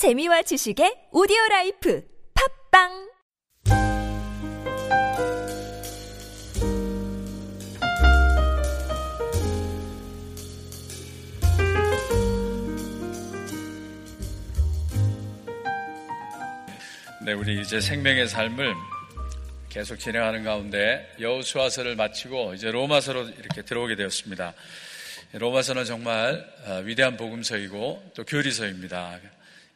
재미와 지식의 오디오 life 팟빵 네, 우리 이제 생명의 삶을 계속 진행하는 가운데 여호수아서를 마치고 이제 로마서로 이렇게 들어오게 되었습니다. 로마서는 정말 어, 위대한 복음서이고 또 교리서입니다.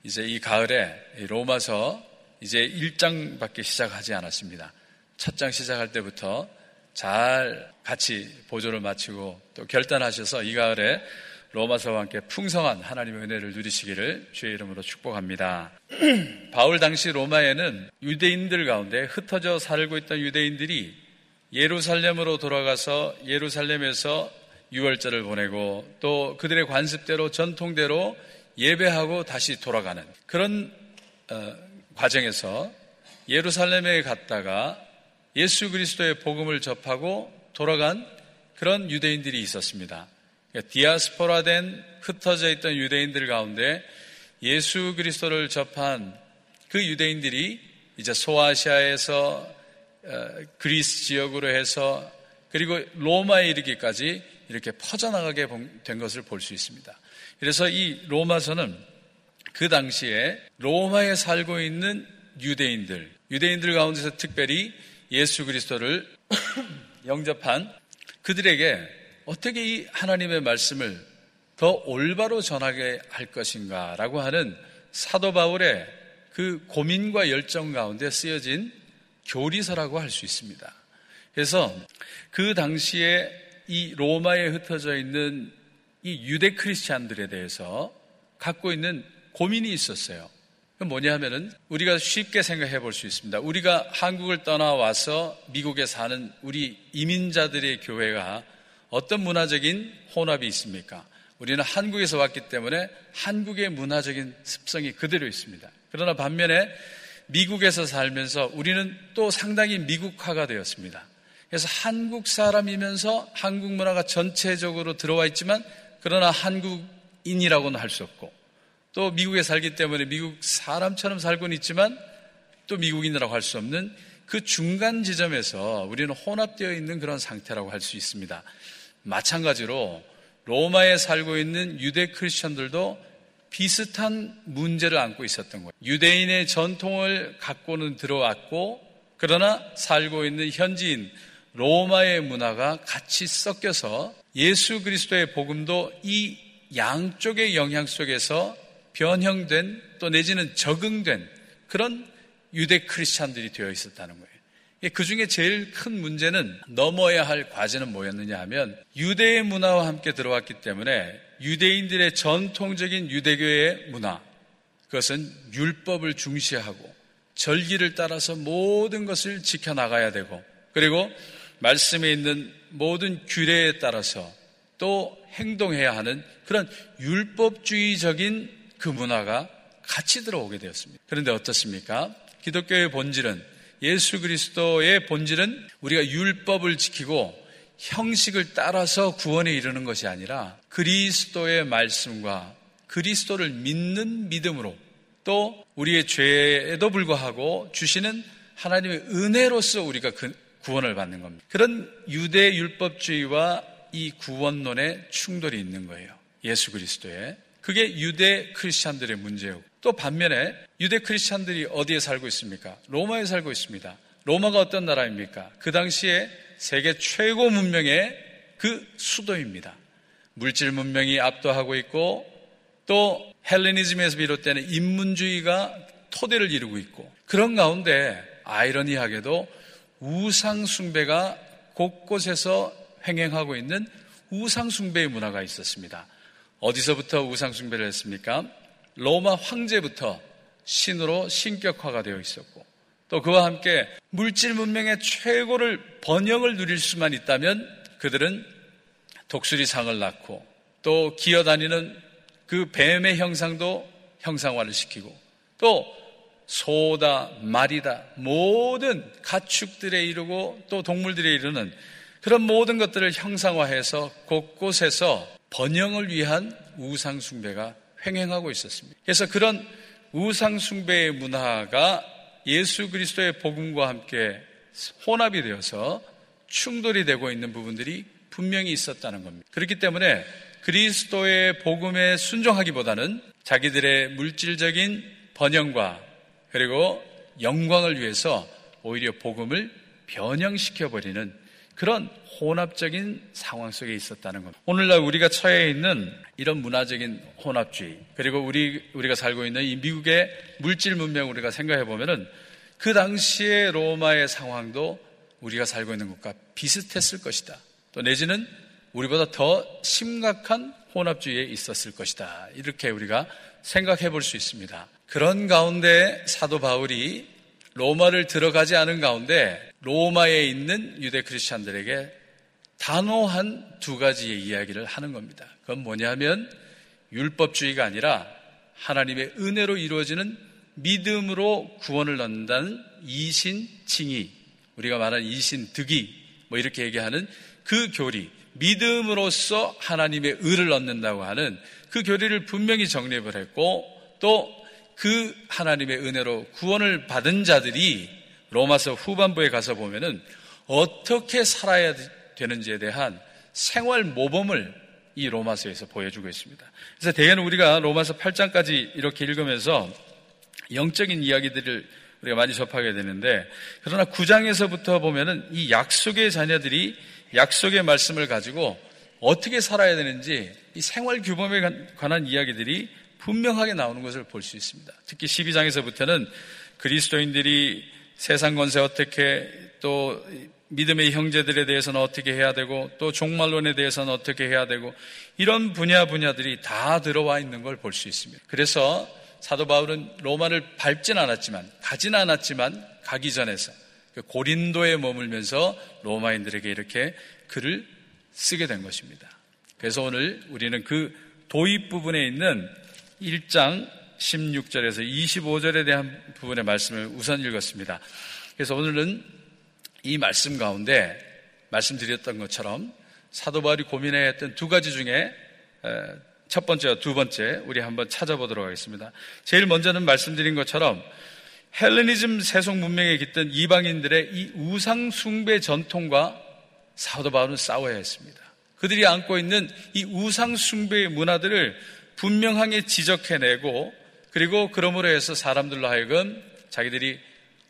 이제 이 가을에 로마서 이제 1장밖에 시작하지 않았습니다. 첫 장 시작할 때부터 잘 같이 보조를 마치고 또 결단하셔서 이 가을에 로마서와 함께 풍성한 하나님의 은혜를 누리시기를 주의 이름으로 축복합니다. 바울 당시 로마에는 유대인들 가운데 흩어져 살고 있던 유대인들이 예루살렘으로 돌아가서 예루살렘에서 유월절을 보내고 또 그들의 관습대로 전통대로 예배하고 다시 돌아가는 그런 어, 과정에서 예루살렘에 갔다가 예수 그리스도의 복음을 접하고 돌아간 그런 유대인들이 있었습니다. 그러니까 디아스포라된 흩어져 있던 유대인들 가운데 예수 그리스도를 접한 그 유대인들이 이제 소아시아에서 어, 그리스 지역으로 해서 그리고 로마에 이르기까지 이렇게 퍼져나가게 된 것을 볼 수 있습니다. 그래서 이 로마서는 그 당시에 로마에 살고 있는 유대인들, 유대인들 가운데서 특별히 예수 그리스도를 영접한 그들에게 어떻게 이 하나님의 말씀을 더 올바로 전하게 할 것인가라고 하는 사도 바울의 그 고민과 열정 가운데 쓰여진 교리서라고 할 수 있습니다. 그래서 그 당시에 이 로마에 흩어져 있는 이 유대 크리스찬들에 대해서 갖고 있는 고민이 있었어요. 뭐냐 하면은 우리가 쉽게 생각해 볼 수 있습니다. 우리가 한국을 떠나와서 미국에 사는 우리 이민자들의 교회가 어떤 문화적인 혼합이 있습니까? 우리는 한국에서 왔기 때문에 한국의 문화적인 습성이 그대로 있습니다. 그러나 반면에 미국에서 살면서 우리는 또 상당히 미국화가 되었습니다. 그래서 한국 사람이면서 한국 문화가 전체적으로 들어와 있지만 그러나 한국인이라고는 할 수 없고 또 미국에 살기 때문에 미국 사람처럼 살고는 있지만 또 미국인이라고 할 수 없는 그 중간 지점에서 우리는 혼합되어 있는 그런 상태라고 할 수 있습니다. 마찬가지로 로마에 살고 있는 유대 크리스천들도 비슷한 문제를 안고 있었던 거예요. 유대인의 전통을 갖고는 들어왔고 그러나 살고 있는 현지인 로마의 문화가 같이 섞여서 예수 그리스도의 복음도 이 양쪽의 영향 속에서 변형된 또 내지는 적응된 그런 유대 크리스찬들이 되어 있었다는 거예요. 예, 그 중에 제일 큰 문제는 넘어야 할 과제는 뭐였느냐 하면 유대의 문화와 함께 들어왔기 때문에 유대인들의 전통적인 유대교의 문화, 그것은 율법을 중시하고 절기를 따라서 모든 것을 지켜나가야 되고 그리고 말씀에 있는 모든 규례에 따라서 또 행동해야 하는 그런 율법주의적인 그 문화가 같이 들어오게 되었습니다. 그런데 어떻습니까? 기독교의 본질은 예수 그리스도의 본질은 우리가 율법을 지키고 형식을 따라서 구원에 이르는 것이 아니라 그리스도의 말씀과 그리스도를 믿는 믿음으로 또 우리의 죄에도 불구하고 주시는 하나님의 은혜로서 우리가 그 구원을 받는 겁니다. 그런 유대 율법주의와 이 구원론에 충돌이 있는 거예요. 예수 그리스도의. 그게 유대 크리스찬들의 문제예요. 또 반면에 유대 크리스찬들이 어디에 살고 있습니까? 로마에 살고 있습니다. 로마가 어떤 나라입니까? 그 당시에 세계 최고 문명의 그 수도입니다. 물질 문명이 압도하고 있고 또 헬레니즘에서 비롯되는 인문주의가 토대를 이루고 있고 그런 가운데 아이러니하게도 우상숭배가 곳곳에서 횡행하고 있는 우상숭배의 문화가 있었습니다. 어디서부터 우상숭배를 했습니까? 로마 황제부터 신으로 신격화가 되어 있었고 또 그와 함께 물질 문명의 최고를 번영을 누릴 수만 있다면 그들은 독수리상을 낳고 또 기어다니는 그 뱀의 형상도 형상화를 시키고 또 소다, 말이다, 모든 가축들에 이르고 또 동물들에 이르는 그런 모든 것들을 형상화해서 곳곳에서 번영을 위한 우상숭배가 횡행하고 있었습니다. 그래서 그런 우상숭배의 문화가 예수 그리스도의 복음과 함께 혼합이 되어서 충돌이 되고 있는 부분들이 분명히 있었다는 겁니다. 그렇기 때문에 그리스도의 복음에 순종하기보다는 자기들의 물질적인 번영과 그리고 영광을 위해서 오히려 복음을 변형시켜버리는 그런 혼합적인 상황 속에 있었다는 겁니다. 오늘날 우리가 처해 있는 이런 문화적인 혼합주의, 그리고 우리, 우리가 살고 있는 이 미국의 물질 문명 우리가 생각해 보면은 그 당시에 로마의 상황도 우리가 살고 있는 것과 비슷했을 것이다. 또 내지는 우리보다 더 심각한 혼합주의에 있었을 것이다. 이렇게 우리가 생각해 볼 수 있습니다. 그런 가운데 사도 바울이 로마를 들어가지 않은 가운데 로마에 있는 유대 크리스찬들에게 단호한 두 가지의 이야기를 하는 겁니다. 그건 뭐냐면 율법주의가 아니라 하나님의 은혜로 이루어지는 믿음으로 구원을 얻는다는 이신칭의, 우리가 말하는 이신득이, 뭐 이렇게 얘기하는 그 교리, 믿음으로써 하나님의 의를 얻는다고 하는 그 교리를 분명히 정립을 했고 또 그 하나님의 은혜로 구원을 받은 자들이 로마서 후반부에 가서 보면은 어떻게 살아야 되는지에 대한 생활 모범을 이 로마서에서 보여주고 있습니다. 그래서 대개는 우리가 로마서 8장까지 이렇게 읽으면서 영적인 이야기들을 우리가 많이 접하게 되는데 그러나 9장에서부터 보면은 이 약속의 자녀들이 약속의 말씀을 가지고 어떻게 살아야 되는지 이 생활 규범에 관한 이야기들이 분명하게 나오는 것을 볼 수 있습니다. 특히 12장에서부터는 그리스도인들이 세상 권세 어떻게 또 믿음의 형제들에 대해서는 어떻게 해야 되고 또 종말론에 대해서는 어떻게 해야 되고 이런 분야 분야들이 다 들어와 있는 걸 볼 수 있습니다. 그래서 사도 바울은 로마를 밟진 않았지만 가진 않았지만 가기 전에서 그 고린도에 머물면서 로마인들에게 이렇게 글을 쓰게 된 것입니다. 그래서 오늘 우리는 그 도입 부분에 있는 1장 16절에서 25절에 대한 부분의 말씀을 우선 읽었습니다. 그래서 오늘은 이 말씀 가운데 말씀드렸던 것처럼 사도 바울이 고민해 했던 두 가지 중에 첫 번째와 두 번째 우리 한번 찾아보도록 하겠습니다. 제일 먼저는 말씀드린 것처럼 헬레니즘 세속 문명에 깃든 이방인들의 이 우상 숭배 전통과 사도 바울은 싸워야 했습니다. 그들이 안고 있는 이 우상 숭배의 문화들을 분명하게 지적해내고 그리고 그러므로 해서 사람들로 하여금 자기들이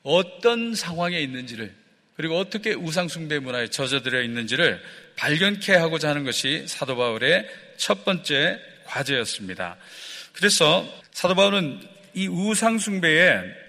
어떤 상황에 있는지를 그리고 어떻게 우상 숭배 문화에 젖어들어 있는지를 발견케 하고자 하는 것이 사도 바울의 첫 번째 과제였습니다. 그래서 사도 바울은 이 우상숭배의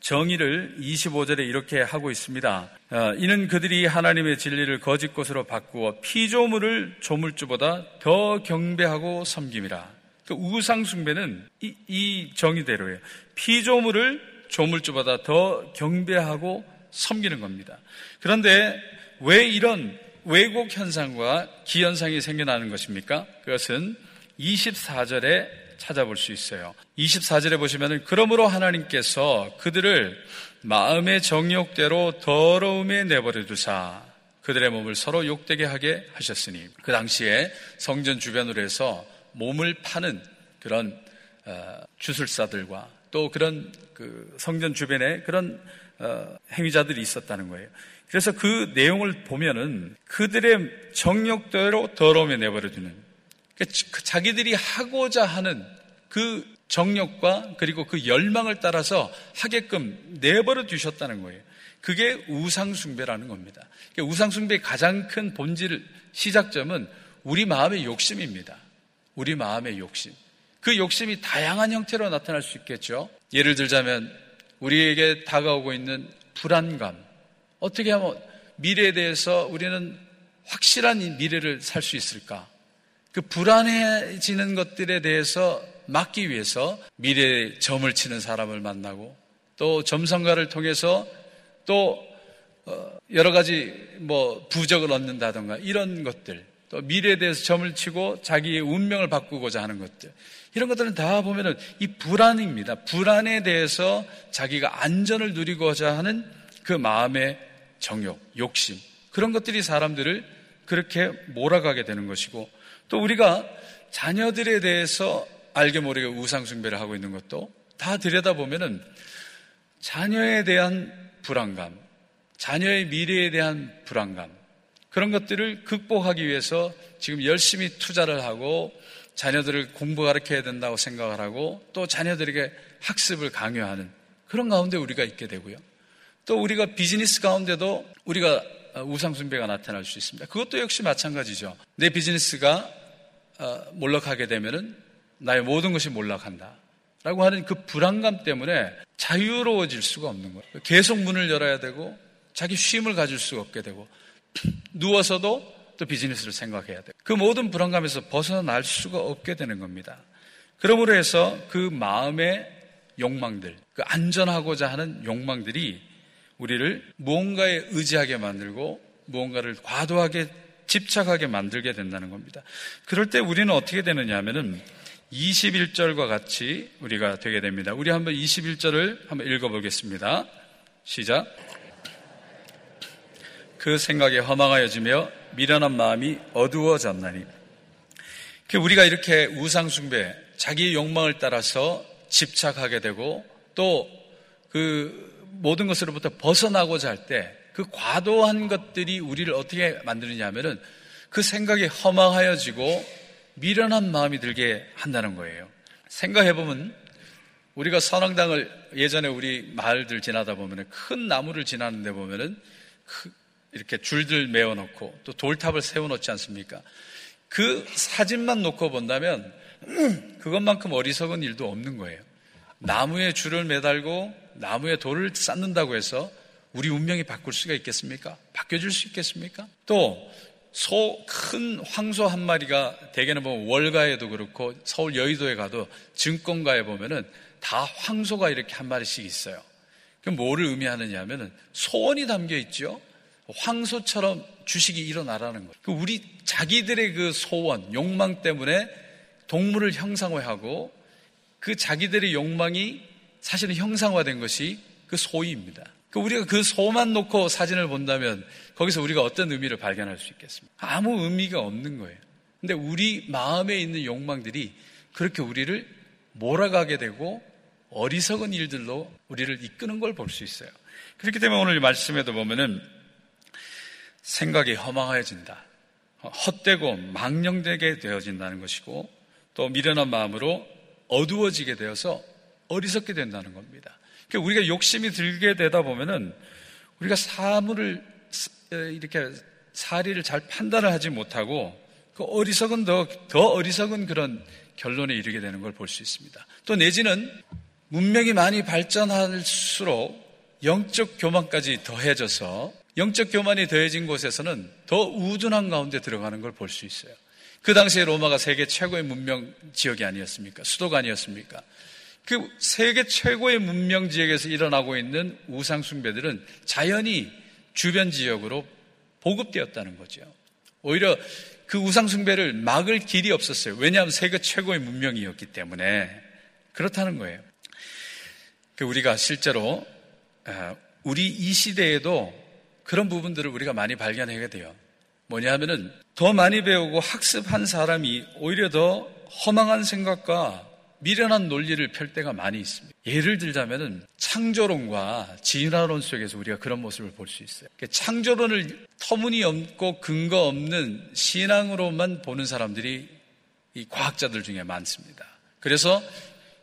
정의를 25절에 이렇게 하고 있습니다. 어, 이는 그들이 하나님의 진리를 거짓 것으로 바꾸어 피조물을 조물주보다 더 경배하고 섬김이라. 그 우상숭배는 이, 이 정의대로예요. 피조물을 조물주보다 더 경배하고 섬기는 겁니다. 그런데 왜 이런 왜곡 현상과 기현상이 생겨나는 것입니까? 그것은 24절에 찾아볼 수 있어요. 24절에 보시면은 그러므로 하나님께서 그들을 마음의 정욕대로 더러움에 내버려 두사 그들의 몸을 서로 욕되게 하게 하셨으니 그 당시에 성전 주변으로 해서 몸을 파는 그런 어, 주술사들과 또 그런 그 성전 주변에 그런 어, 행위자들이 있었다는 거예요. 그래서 그 내용을 보면은 그들의 정욕대로 더러움에 내버려두는 그러니까 그 자기들이 하고자 하는 그 정욕과 그리고 그 열망을 따라서 하게끔 내버려 두셨다는 거예요. 그게 우상숭배라는 겁니다. 그러니까 우상숭배의 가장 큰 본질 시작점은 우리 마음의 욕심입니다. 우리 마음의 욕심. 그 욕심이 다양한 형태로 나타날 수 있겠죠. 예를 들자면 우리에게 다가오고 있는 불안감, 어떻게 하면 미래에 대해서 우리는 확실한 미래를 살 수 있을까? 그 불안해지는 것들에 대해서 막기 위해서 미래에 점을 치는 사람을 만나고 또 점성가를 통해서 또 어, 여러 가지 뭐 부적을 얻는다던가 이런 것들 또 미래에 대해서 점을 치고 자기의 운명을 바꾸고자 하는 것들 이런 것들은 다 보면은 이 불안입니다. 불안에 대해서 자기가 안전을 누리고자 하는 그 마음의 정욕, 욕심 그런 것들이 사람들을 그렇게 몰아가게 되는 것이고 또 우리가 자녀들에 대해서 알게 모르게 우상숭배를 하고 있는 것도 다 들여다보면은 자녀에 대한 불안감, 자녀의 미래에 대한 불안감, 그런 것들을 극복하기 위해서 지금 열심히 투자를 하고 자녀들을 공부 가르쳐야 된다고 생각을 하고 또 자녀들에게 학습을 강요하는 그런 가운데 우리가 있게 되고요. 또 우리가 비즈니스 가운데도 우리가 우상숭배가 나타날 수 있습니다. 그것도 역시 마찬가지죠. 내 비즈니스가 어, 몰락하게 되면은 나의 모든 것이 몰락한다. 라고 하는 그 불안감 때문에 자유로워질 수가 없는 거예요. 계속 문을 열어야 되고 자기 쉼을 가질 수가 없게 되고 누워서도 또 비즈니스를 생각해야 돼요. 그 모든 불안감에서 벗어날 수가 없게 되는 겁니다. 그러므로 해서 그 마음의 욕망들, 그 안전하고자 하는 욕망들이 우리를 무언가에 의지하게 만들고 무언가를 과도하게 집착하게 만들게 된다는 겁니다. 그럴 때 우리는 어떻게 되느냐 하면은 21절과 같이 우리가 되게 됩니다. 우리 한번 21절을 한번 읽어보겠습니다. 시작. 그 생각에 허망하여지며 미련한 마음이 어두워졌나니. 그 우리가 이렇게 우상숭배, 자기의 욕망을 따라서 집착하게 되고 또 그 모든 것으로부터 벗어나고자 할 때 그 과도한 것들이 우리를 어떻게 만드느냐 하면은 그 생각이 허망하여지고 미련한 마음이 들게 한다는 거예요. 생각해보면 우리가 선왕당을 예전에 우리 마을들 지나다 보면은 큰 나무를 지나는데 보면은 이렇게 줄들 메어놓고 또 돌탑을 세워놓지 않습니까? 그 사진만 놓고 본다면 그것만큼 어리석은 일도 없는 거예요. 나무에 줄을 매달고 나무에 돌을 쌓는다고 해서 우리 운명이 바꿀 수가 있겠습니까? 바뀌어줄 수 있겠습니까? 또 소, 큰 황소 한 마리가 대개는 보면 월가에도 그렇고 서울 여의도에 가도 증권가에 보면은 다 황소가 이렇게 한 마리씩 있어요. 그럼 뭐를 의미하느냐 하면은 소원이 담겨 있죠? 황소처럼 주식이 일어나라는 거예요. 그 우리 자기들의 그 소원, 욕망 때문에 동물을 형상화하고 그 자기들의 욕망이 사실은 형상화된 것이 그 소위입니다. 그 우리가 그 소만 놓고 사진을 본다면 거기서 우리가 어떤 의미를 발견할 수 있겠습니까? 아무 의미가 없는 거예요. 근데 우리 마음에 있는 욕망들이 그렇게 우리를 몰아가게 되고 어리석은 일들로 우리를 이끄는 걸 볼 수 있어요. 그렇기 때문에 오늘 말씀에도 보면은 생각이 허망해진다. 헛되고 망령되게 되어진다는 것이고 또 미련한 마음으로 어두워지게 되어서 어리석게 된다는 겁니다. 그러니까 우리가 욕심이 들게 되다 보면은 우리가 사물을 이렇게 사리를 잘 판단을 하지 못하고 그 어리석은 더, 더 어리석은 그런 결론에 이르게 되는 걸 볼 수 있습니다. 또 내지는 문명이 많이 발전할수록 영적 교만까지 더해져서 영적 교만이 더해진 곳에서는 더 우둔한 가운데 들어가는 걸 볼 수 있어요. 그 당시에 로마가 세계 최고의 문명 지역이 아니었습니까? 수도가 아니었습니까? 그 세계 최고의 문명 지역에서 일어나고 있는 우상숭배들은 자연히 주변 지역으로 보급되었다는 거죠. 오히려 그 우상숭배를 막을 길이 없었어요. 왜냐하면 세계 최고의 문명이었기 때문에 그렇다는 거예요. 그 우리가 실제로 아, 우리 이 시대에도 그런 부분들을 우리가 많이 발견하게 돼요. 뭐냐 하면은 더 많이 배우고 학습한 사람이 오히려 더 허망한 생각과 미련한 논리를 펼 때가 많이 있습니다. 예를 들자면은 창조론과 진화론 속에서 우리가 그런 모습을 볼 수 있어요. 그러니까 창조론을 터무니없고 근거 없는 신앙으로만 보는 사람들이 이 과학자들 중에 많습니다. 그래서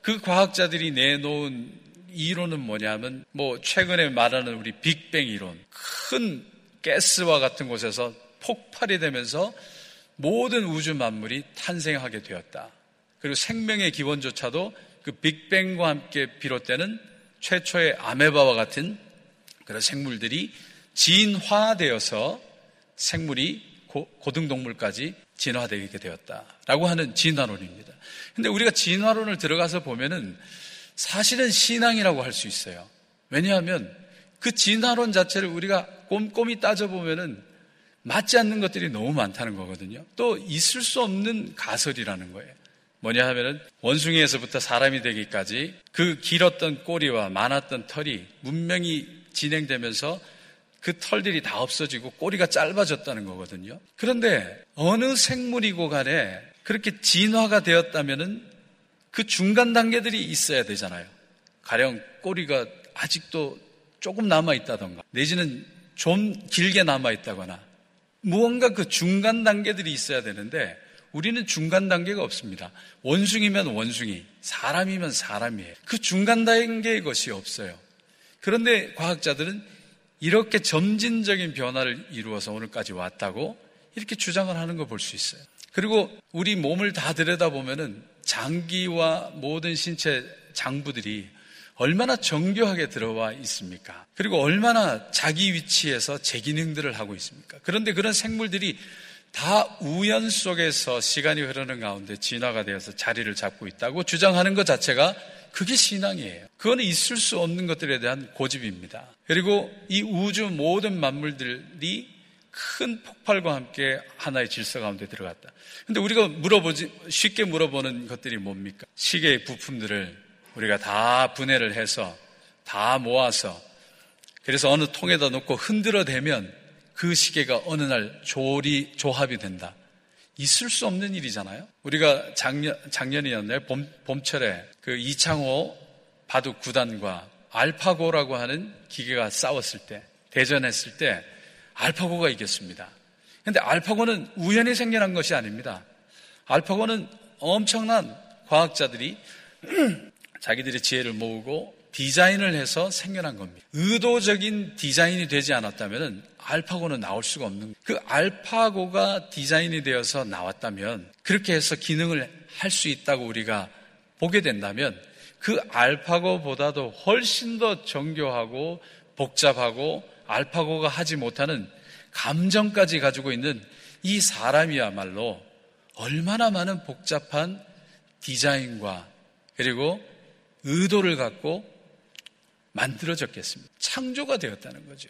그 과학자들이 내놓은 이론은 뭐냐면 뭐 최근에 말하는 우리 빅뱅 이론 큰 가스와 같은 곳에서 폭발이 되면서 모든 우주 만물이 탄생하게 되었다. 그리고 생명의 기원조차도 그 빅뱅과 함께 비롯되는 최초의 아메바와 같은 그런 생물들이 진화되어서 생물이 고, 등동물까지 진화되게 되었다라고 하는 진화론입니다. 근데 우리가 진화론을 들어가서 보면은 사실은 신앙이라고 할 수 있어요. 왜냐하면 그 진화론 자체를 우리가 꼼꼼히 따져보면은 맞지 않는 것들이 너무 많다는 거거든요. 또 있을 수 없는 가설이라는 거예요. 뭐냐 하면은 원숭이에서부터 사람이 되기까지 그 길었던 꼬리와 많았던 털이 문명이 진행되면서 그 털들이 다 없어지고 꼬리가 짧아졌다는 거거든요. 그런데 어느 생물이고 간에 그렇게 진화가 되었다면은 그 중간 단계들이 있어야 되잖아요. 가령 꼬리가 아직도 조금 남아 있다던가 내지는 좀 길게 남아 있다거나 무언가 그 중간 단계들이 있어야 되는데 우리는 중간 단계가 없습니다. 원숭이면 원숭이, 사람이면 사람이에요. 그 중간 단계의 것이 없어요. 그런데 과학자들은 이렇게 점진적인 변화를 이루어서 오늘까지 왔다고 이렇게 주장을 하는 걸 볼 수 있어요. 그리고 우리 몸을 다 들여다보면은 장기와 모든 신체 장부들이 얼마나 정교하게 들어와 있습니까? 그리고 얼마나 자기 위치에서 제 기능들을 하고 있습니까? 그런데 그런 생물들이 다 우연 속에서 시간이 흐르는 가운데 진화가 되어서 자리를 잡고 있다고 주장하는 것 자체가 그게 신앙이에요. 그거는 있을 수 없는 것들에 대한 고집입니다. 그리고 이 우주 모든 만물들이 큰 폭발과 함께 하나의 질서 가운데 들어갔다. 근데 우리가 물어보지, 쉽게 물어보는 것들이 뭡니까? 시계의 부품들을 우리가 다 분해를 해서 다 모아서 그래서 어느 통에다 놓고 흔들어 대면 그 시계가 어느 날 조리, 조합이 된다. 있을 수 없는 일이잖아요. 우리가 작년, 작년이었나요? 봄, 봄철에 그 이창호 바둑 구단과 알파고라고 하는 기계가 싸웠을 때, 대전했을 때 알파고가 이겼습니다. 근데 알파고는 우연히 생겨난 것이 아닙니다. 알파고는 엄청난 과학자들이 자기들의 지혜를 모으고 디자인을 해서 생겨난 겁니다. 의도적인 디자인이 되지 않았다면 알파고는 나올 수가 없는 그 알파고가 디자인이 되어서 나왔다면 그렇게 해서 기능을 할 수 있다고 우리가 보게 된다면 그 알파고보다도 훨씬 더 정교하고 복잡하고 알파고가 하지 못하는 감정까지 가지고 있는 이 사람이야말로 얼마나 많은 복잡한 디자인과 그리고 의도를 갖고 만들어졌겠습니다. 창조가 되었다는 거죠.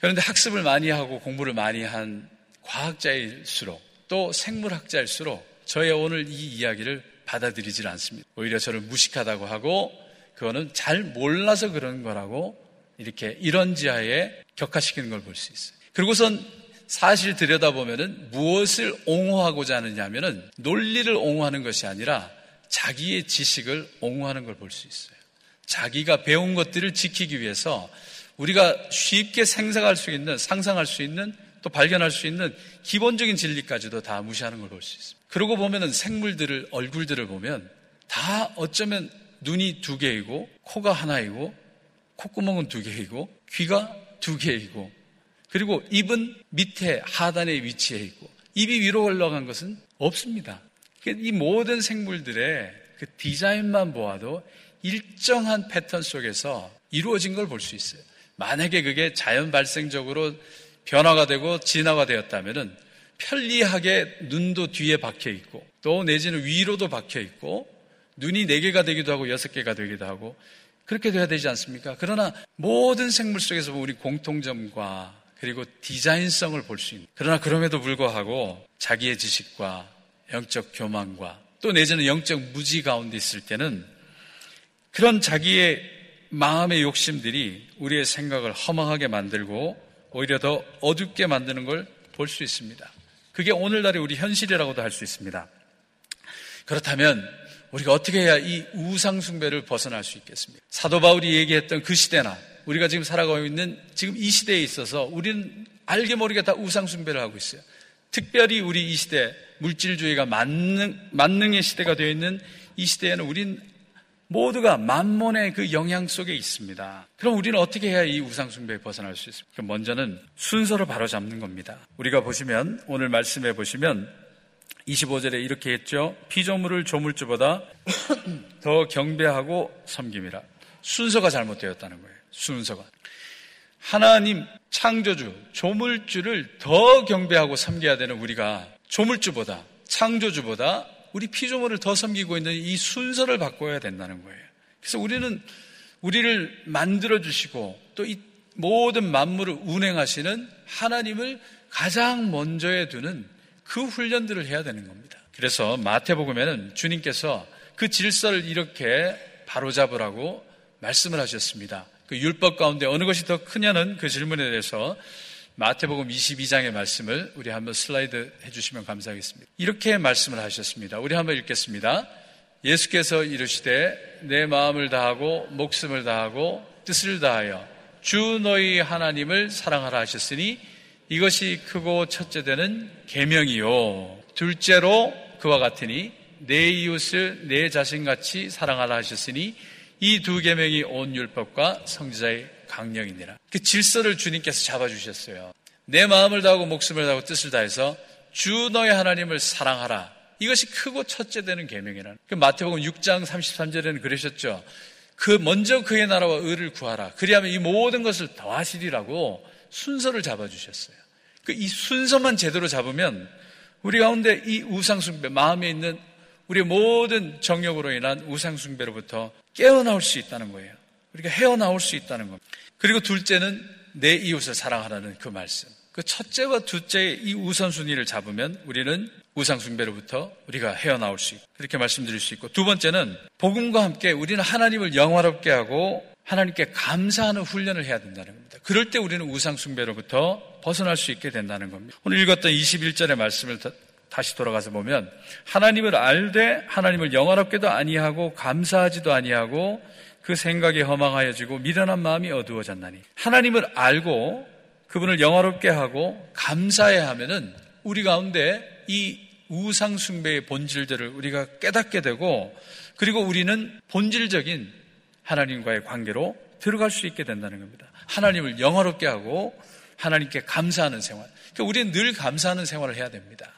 그런데 학습을 많이 하고 공부를 많이 한 과학자일수록 또 생물학자일수록 저의 오늘 이 이야기를 받아들이질 않습니다. 오히려 저를 무식하다고 하고 그거는 잘 몰라서 그런 거라고 이렇게 이런 지하에 격화시키는 걸 볼 수 있어요. 그리고선 사실 들여다보면은 무엇을 옹호하고자 하느냐 하면은 논리를 옹호하는 것이 아니라 자기의 지식을 옹호하는 걸 볼 수 있어요. 자기가 배운 것들을 지키기 위해서 우리가 쉽게 생각할 수 있는, 상상할 수 있는, 또 발견할 수 있는 기본적인 진리까지도 다 무시하는 걸 볼 수 있습니다. 그러고 보면은 생물들을, 얼굴들을 보면 다 어쩌면 눈이 두 개이고, 코가 하나이고, 콧구멍은 두 개이고, 귀가 두 개이고, 그리고 입은 밑에 하단에 위치해 있고, 입이 위로 올라간 것은 없습니다. 이 모든 생물들의 그 디자인만 보아도 일정한 패턴 속에서 이루어진 걸 볼 수 있어요. 만약에 그게 자연 발생적으로 변화가 되고 진화가 되었다면 편리하게 눈도 뒤에 박혀 있고 또 내지는 위로도 박혀 있고 눈이 네 개가 되기도 하고 여섯 개가 되기도 하고 그렇게 돼야 되지 않습니까? 그러나 모든 생물 속에서 우리 공통점과 그리고 디자인성을 볼 수 있는 그러나 그럼에도 불구하고 자기의 지식과 영적 교만과 또 내지는 영적 무지 가운데 있을 때는 그런 자기의 마음의 욕심들이 우리의 생각을 허망하게 만들고 오히려 더 어둡게 만드는 걸 볼 수 있습니다. 그게 오늘날의 우리 현실이라고도 할 수 있습니다. 그렇다면 우리가 어떻게 해야 이 우상숭배를 벗어날 수 있겠습니까? 사도 바울이 얘기했던 그 시대나 우리가 지금 살아가고 있는 지금 이 시대에 있어서 우리는 알게 모르게 다 우상숭배를 하고 있어요. 특별히 우리 이 시대 물질주의가 만능, 만능의 시대가 되어 있는 이 시대에는 우린 모두가 만몬의 그 영향 속에 있습니다. 그럼 우리는 어떻게 해야 이 우상숭배에 벗어날 수 있습니까? 먼저는 순서를 바로 잡는 겁니다. 우리가 보시면, 오늘 말씀해 보시면 25절에 이렇게 했죠. 피조물을 조물주보다 더 경배하고 섬김이라. 순서가 잘못되었다는 거예요. 순서가. 하나님 창조주, 조물주를 더 경배하고 섬겨야 되는 우리가 조물주보다, 창조주보다 우리 피조물을 더 섬기고 있는 이 순서를 바꿔야 된다는 거예요. 그래서 우리는 우리를 만들어 주시고 또 이 모든 만물을 운행하시는 하나님을 가장 먼저에 두는 그 훈련들을 해야 되는 겁니다. 그래서 마태복음에는 주님께서 그 질서를 이렇게 바로잡으라고 말씀을 하셨습니다. 그 율법 가운데 어느 것이 더 크냐는 그 질문에 대해서 마태복음 22장의 말씀을 우리 한번 슬라이드 해주시면 감사하겠습니다. 이렇게 말씀을 하셨습니다. 우리 한번 읽겠습니다. 예수께서 이르시되 내 마음을 다하고 목숨을 다하고 뜻을 다하여 주 너희 하나님을 사랑하라 하셨으니 이것이 크고 첫째 되는 계명이요 둘째로 그와 같으니 내 이웃을 내 자신같이 사랑하라 하셨으니 이 두 계명이 온 율법과 성지자의 강령이니라. 그 질서를 주님께서 잡아주셨어요. 내 마음을 다하고 목숨을 다하고 뜻을 다해서 주 너의 하나님을 사랑하라. 이것이 크고 첫째 되는 계명이라는. 그 마태복음 6장 33절에는 그러셨죠. 그 먼저 그의 나라와 의를 구하라. 그리하면 이 모든 것을 더하시리라고 순서를 잡아주셨어요. 그이 순서만 제대로 잡으면 우리 가운데 이 우상숭배 마음에 있는 우리 모든 정욕으로 인한 우상숭배로부터 깨어나올 수 있다는 거예요. 우리가 헤어나올 수 있다는 겁니다. 그리고 둘째는 내 이웃을 사랑하라는 그 말씀. 그 첫째와 둘째의 이 우선순위를 잡으면 우리는 우상숭배로부터 우리가 헤어나올 수 있고 그렇게 말씀드릴 수 있고 두 번째는 복음과 함께 우리는 하나님을 영화롭게 하고 하나님께 감사하는 훈련을 해야 된다는 겁니다. 그럴 때 우리는 우상숭배로부터 벗어날 수 있게 된다는 겁니다. 오늘 읽었던 21절의 말씀을 다시 돌아가서 보면 하나님을 알되 하나님을 영화롭게도 아니하고 감사하지도 아니하고 그 생각이 허망하여지고 미련한 마음이 어두워졌나니 하나님을 알고 그분을 영화롭게 하고 감사해야 하면은 우리 가운데 이 우상 숭배의 본질들을 우리가 깨닫게 되고 그리고 우리는 본질적인 하나님과의 관계로 들어갈 수 있게 된다는 겁니다. 하나님을 영화롭게 하고 하나님께 감사하는 생활. 그러니까 우리는 늘 감사하는 생활을 해야 됩니다.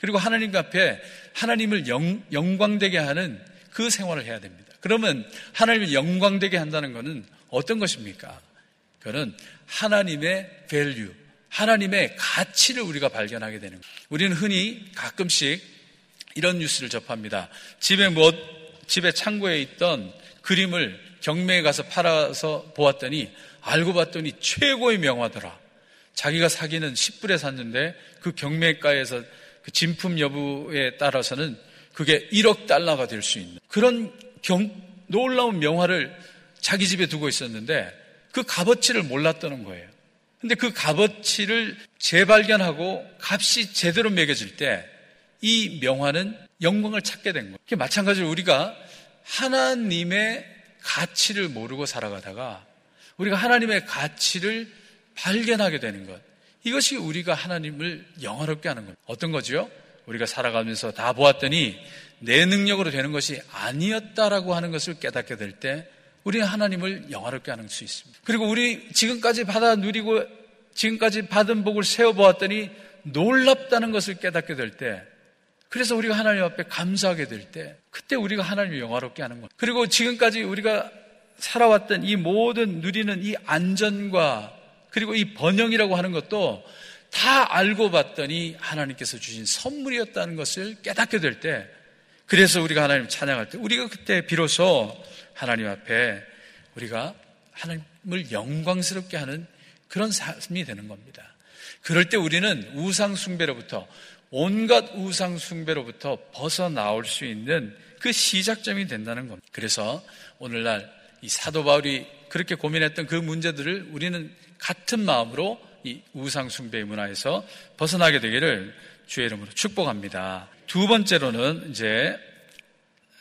그리고 하나님 앞에 하나님을 영, 영광되게 하는 그 생활을 해야 됩니다. 그러면 하나님을 영광되게 한다는 것은 어떤 것입니까? 그거는 하나님의 value, 하나님의 가치를 우리가 발견하게 되는 거예요. 우리는 흔히 가끔씩 이런 뉴스를 접합니다. 집에 뭐, 집에 창고에 있던 그림을 경매에 가서 팔아서 보았더니 알고 봤더니 최고의 명화더라. 자기가 사기는 10불에 샀는데 그 경매가에서 그 진품 여부에 따라서는 그게 1억 달러가 될 수 있는 그런 경, 놀라운 명화를 자기 집에 두고 있었는데 그 값어치를 몰랐다는 거예요. 근데 그 값어치를 재발견하고 값이 제대로 매겨질 때 이 명화는 영광을 찾게 된 거예요. 마찬가지로 우리가 하나님의 가치를 모르고 살아가다가 우리가 하나님의 가치를 발견하게 되는 것. 이것이 우리가 하나님을 영화롭게 하는 것. 어떤 거지요? 우리가 살아가면서 다 보았더니 내 능력으로 되는 것이 아니었다라고 하는 것을 깨닫게 될 때 우리는 하나님을 영화롭게 하는 수 있습니다. 그리고 우리 지금까지 받아 누리고 지금까지 받은 복을 세어보았더니 놀랍다는 것을 깨닫게 될 때, 그래서 우리가 하나님 앞에 감사하게 될 때, 그때 우리가 하나님을 영화롭게 하는 것. 그리고 지금까지 우리가 살아왔던 이 모든 누리는 이 안전과 그리고 이 번영이라고 하는 것도 다 알고 봤더니 하나님께서 주신 선물이었다는 것을 깨닫게 될 때, 그래서 우리가 하나님 찬양할 때, 우리가 그때 비로소 하나님 앞에 우리가 하나님을 영광스럽게 하는 그런 삶이 되는 겁니다. 그럴 때 우리는 우상숭배로부터 온갖 우상숭배로부터 벗어나올 수 있는 그 시작점이 된다는 겁니다. 그래서 오늘날 이 사도 바울이 그렇게 고민했던 그 문제들을 우리는 같은 마음으로 이 우상숭배의 문화에서 벗어나게 되기를 주의 이름으로 축복합니다. 두 번째로는 이제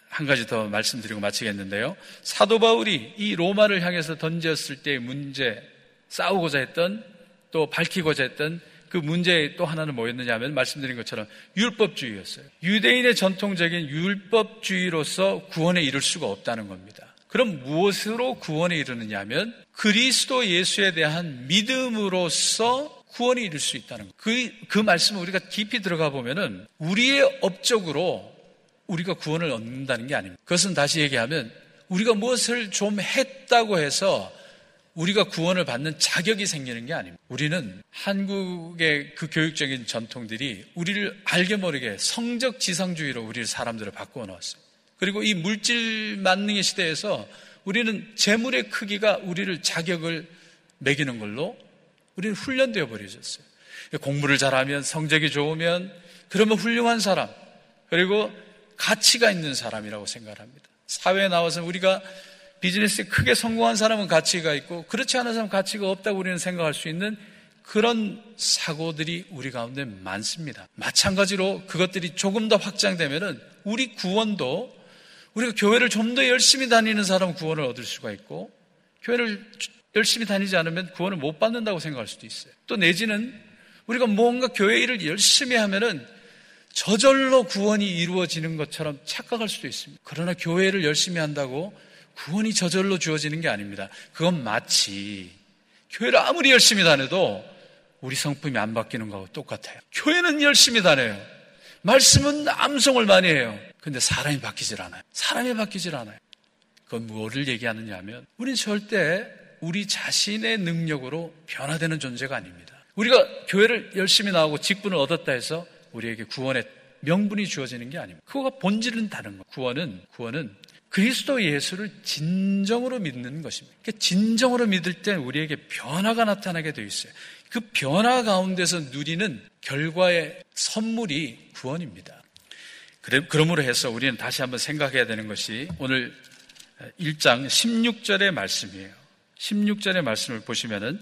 한 가지 더 말씀드리고 마치겠는데요. 사도 바울이 이 로마를 향해서 던졌을 때의 문제, 싸우고자 했던 또 밝히고자 했던 그 문제의 또 하나는 뭐였느냐 하면 말씀드린 것처럼 율법주의였어요. 유대인의 전통적인 율법주의로서 구원에 이를 수가 없다는 겁니다. 그럼 무엇으로 구원에 이르느냐 하면 그리스도 예수에 대한 믿음으로써 구원에 이를 수 있다는 것. 그, 그 말씀을 우리가 깊이 들어가 보면은 우리의 업적으로 우리가 구원을 얻는다는 게 아닙니다. 그것은 다시 얘기하면 우리가 무엇을 좀 했다고 해서 우리가 구원을 받는 자격이 생기는 게 아닙니다. 우리는 한국의 그 교육적인 전통들이 우리를 알게 모르게 성적 지상주의로 우리 사람들을 바꾸어 놓았어요. 그리고 이 물질 만능의 시대에서 우리는 재물의 크기가 우리를 자격을 매기는 걸로 우리는 훈련되어 버려졌어요. 공부를 잘하면 성적이 좋으면 그러면 훌륭한 사람 그리고 가치가 있는 사람이라고 생각합니다. 사회에 나와서 우리가 비즈니스에 크게 성공한 사람은 가치가 있고 그렇지 않은 사람은 가치가 없다고 우리는 생각할 수 있는 그런 사고들이 우리 가운데 많습니다. 마찬가지로 그것들이 조금 더 확장되면은 우리 구원도 우리가 교회를 좀 더 열심히 다니는 사람은 구원을 얻을 수가 있고 교회를 열심히 다니지 않으면 구원을 못 받는다고 생각할 수도 있어요. 또 내지는 우리가 뭔가 교회 일을 열심히 하면은 저절로 구원이 이루어지는 것처럼 착각할 수도 있습니다. 그러나 교회를 열심히 한다고 구원이 저절로 주어지는 게 아닙니다. 그건 마치 교회를 아무리 열심히 다녀도 우리 성품이 안 바뀌는 거하고 똑같아요. 교회는 열심히 다녀요. 말씀은 암송을 많이 해요. 근데 사람이 바뀌질 않아요. 사람이 바뀌질 않아요. 그건 뭐를 얘기하느냐 하면 우리는 절대 우리 자신의 능력으로 변화되는 존재가 아닙니다. 우리가 교회를 열심히 나오고 직분을 얻었다 해서 우리에게 구원의 명분이 주어지는 게 아닙니다. 그거가 본질은 다른 거. 구원은 구원은 그리스도 예수를 진정으로 믿는 것입니다. 진정으로 믿을 때 우리에게 변화가 나타나게 되어 있어요. 그 변화 가운데서 누리는 결과의 선물이 구원입니다. 그러므로 해서 우리는 다시 한번 생각해야 되는 것이 오늘 1장 16절의 말씀이에요. 16절의 말씀을 보시면은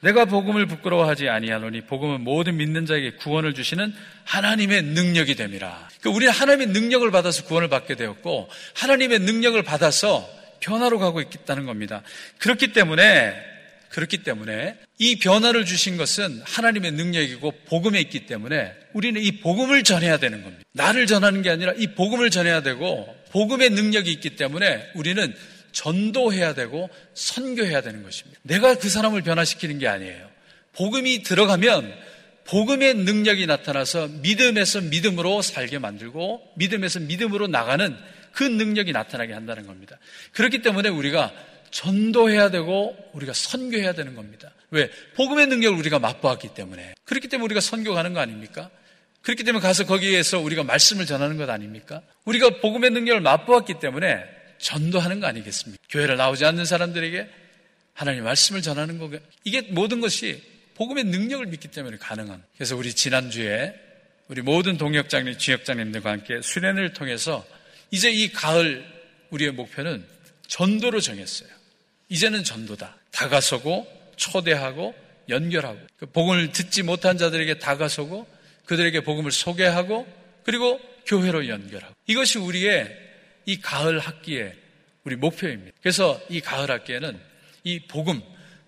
내가 복음을 부끄러워하지 아니하노니 복음은 모든 믿는 자에게 구원을 주시는 하나님의 능력이 됨이라. 그러니까 우리는 하나님의 능력을 받아서 구원을 받게 되었고 하나님의 능력을 받아서 변화로 가고 있다는 겁니다. 그렇기 때문에 그렇기 때문에 이 변화를 주신 것은 하나님의 능력이고 복음에 있기 때문에 우리는 이 복음을 전해야 되는 겁니다. 나를 전하는 게 아니라 이 복음을 전해야 되고 복음의 능력이 있기 때문에 우리는 전도해야 되고 선교해야 되는 것입니다. 내가 그 사람을 변화시키는 게 아니에요. 복음이 들어가면 복음의 능력이 나타나서 믿음에서 믿음으로 살게 만들고 믿음에서 믿음으로 나가는 그 능력이 나타나게 한다는 겁니다. 그렇기 때문에 우리가 전도해야 되고 우리가 선교해야 되는 겁니다. 왜? 복음의 능력을 우리가 맛보았기 때문에. 그렇기 때문에 우리가 선교 가는 거 아닙니까? 그렇기 때문에 가서 거기에서 우리가 말씀을 전하는 것 아닙니까? 우리가 복음의 능력을 맛보았기 때문에 전도하는 거 아니겠습니까? 교회를 나오지 않는 사람들에게 하나님 말씀을 전하는 거 이게 모든 것이 복음의 능력을 믿기 때문에 가능한. 그래서 우리 지난주에 우리 모든 동역장님, 지역장님들과 함께 수련을 통해서 이제 이 가을 우리의 목표는 전도로 정했어요. 이제는 전도다. 다가서고 초대하고 연결하고 그 복음을 듣지 못한 자들에게 다가서고 그들에게 복음을 소개하고 그리고 교회로 연결하고 이것이 우리의 이 가을 학기에 우리 목표입니다. 그래서 이 가을 학기에는 이 복음,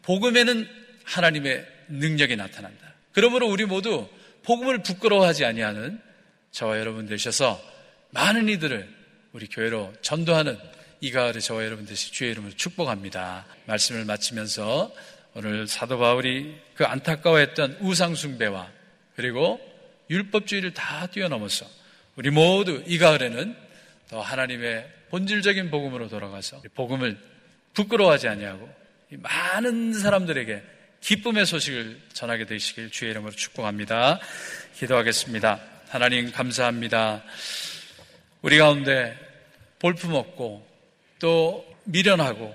복음에는 하나님의 능력이 나타난다. 그러므로 우리 모두 복음을 부끄러워하지 아니하는 저와 여러분 되셔서 많은 이들을 우리 교회로 전도하는 이 가을에 저와 여러분 되시 주의 이름으로 축복합니다. 말씀을 마치면서 오늘 사도 바울이 그 안타까워했던 우상숭배와 그리고 율법주의를 다 뛰어넘어서 우리 모두 이 가을에는 더 하나님의 본질적인 복음으로 돌아가서 복음을 부끄러워하지 아니하고 많은 사람들에게 기쁨의 소식을 전하게 되시길 주의 이름으로 축복합니다. 기도하겠습니다. 하나님 감사합니다. 우리 가운데 볼품없고 또 미련하고